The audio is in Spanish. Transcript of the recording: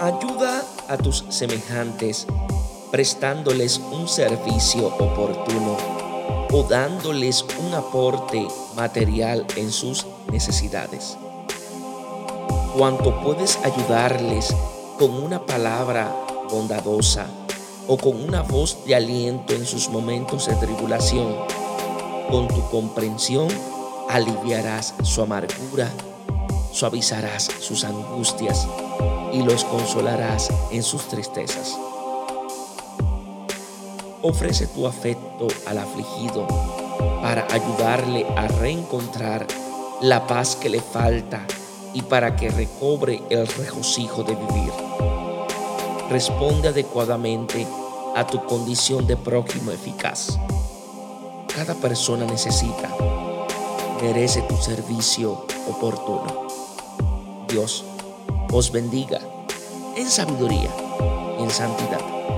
Ayuda a tus semejantes prestándoles un servicio oportuno o dándoles un aporte material en sus necesidades. Cuanto puedes ayudarles con una palabra bondadosa o con una voz de aliento en sus momentos de tribulación, con tu comprensión aliviarás su amargura, suavizarás sus angustias y los consolarás en sus tristezas. Ofrece tu afecto al afligido para ayudarle a reencontrar la paz que le falta y para que recobre el regocijo de vivir. Responde adecuadamente a tu condición de prójimo eficaz. Cada persona necesita, merece tu servicio oportuno. Dios os bendiga en sabiduría y en santidad.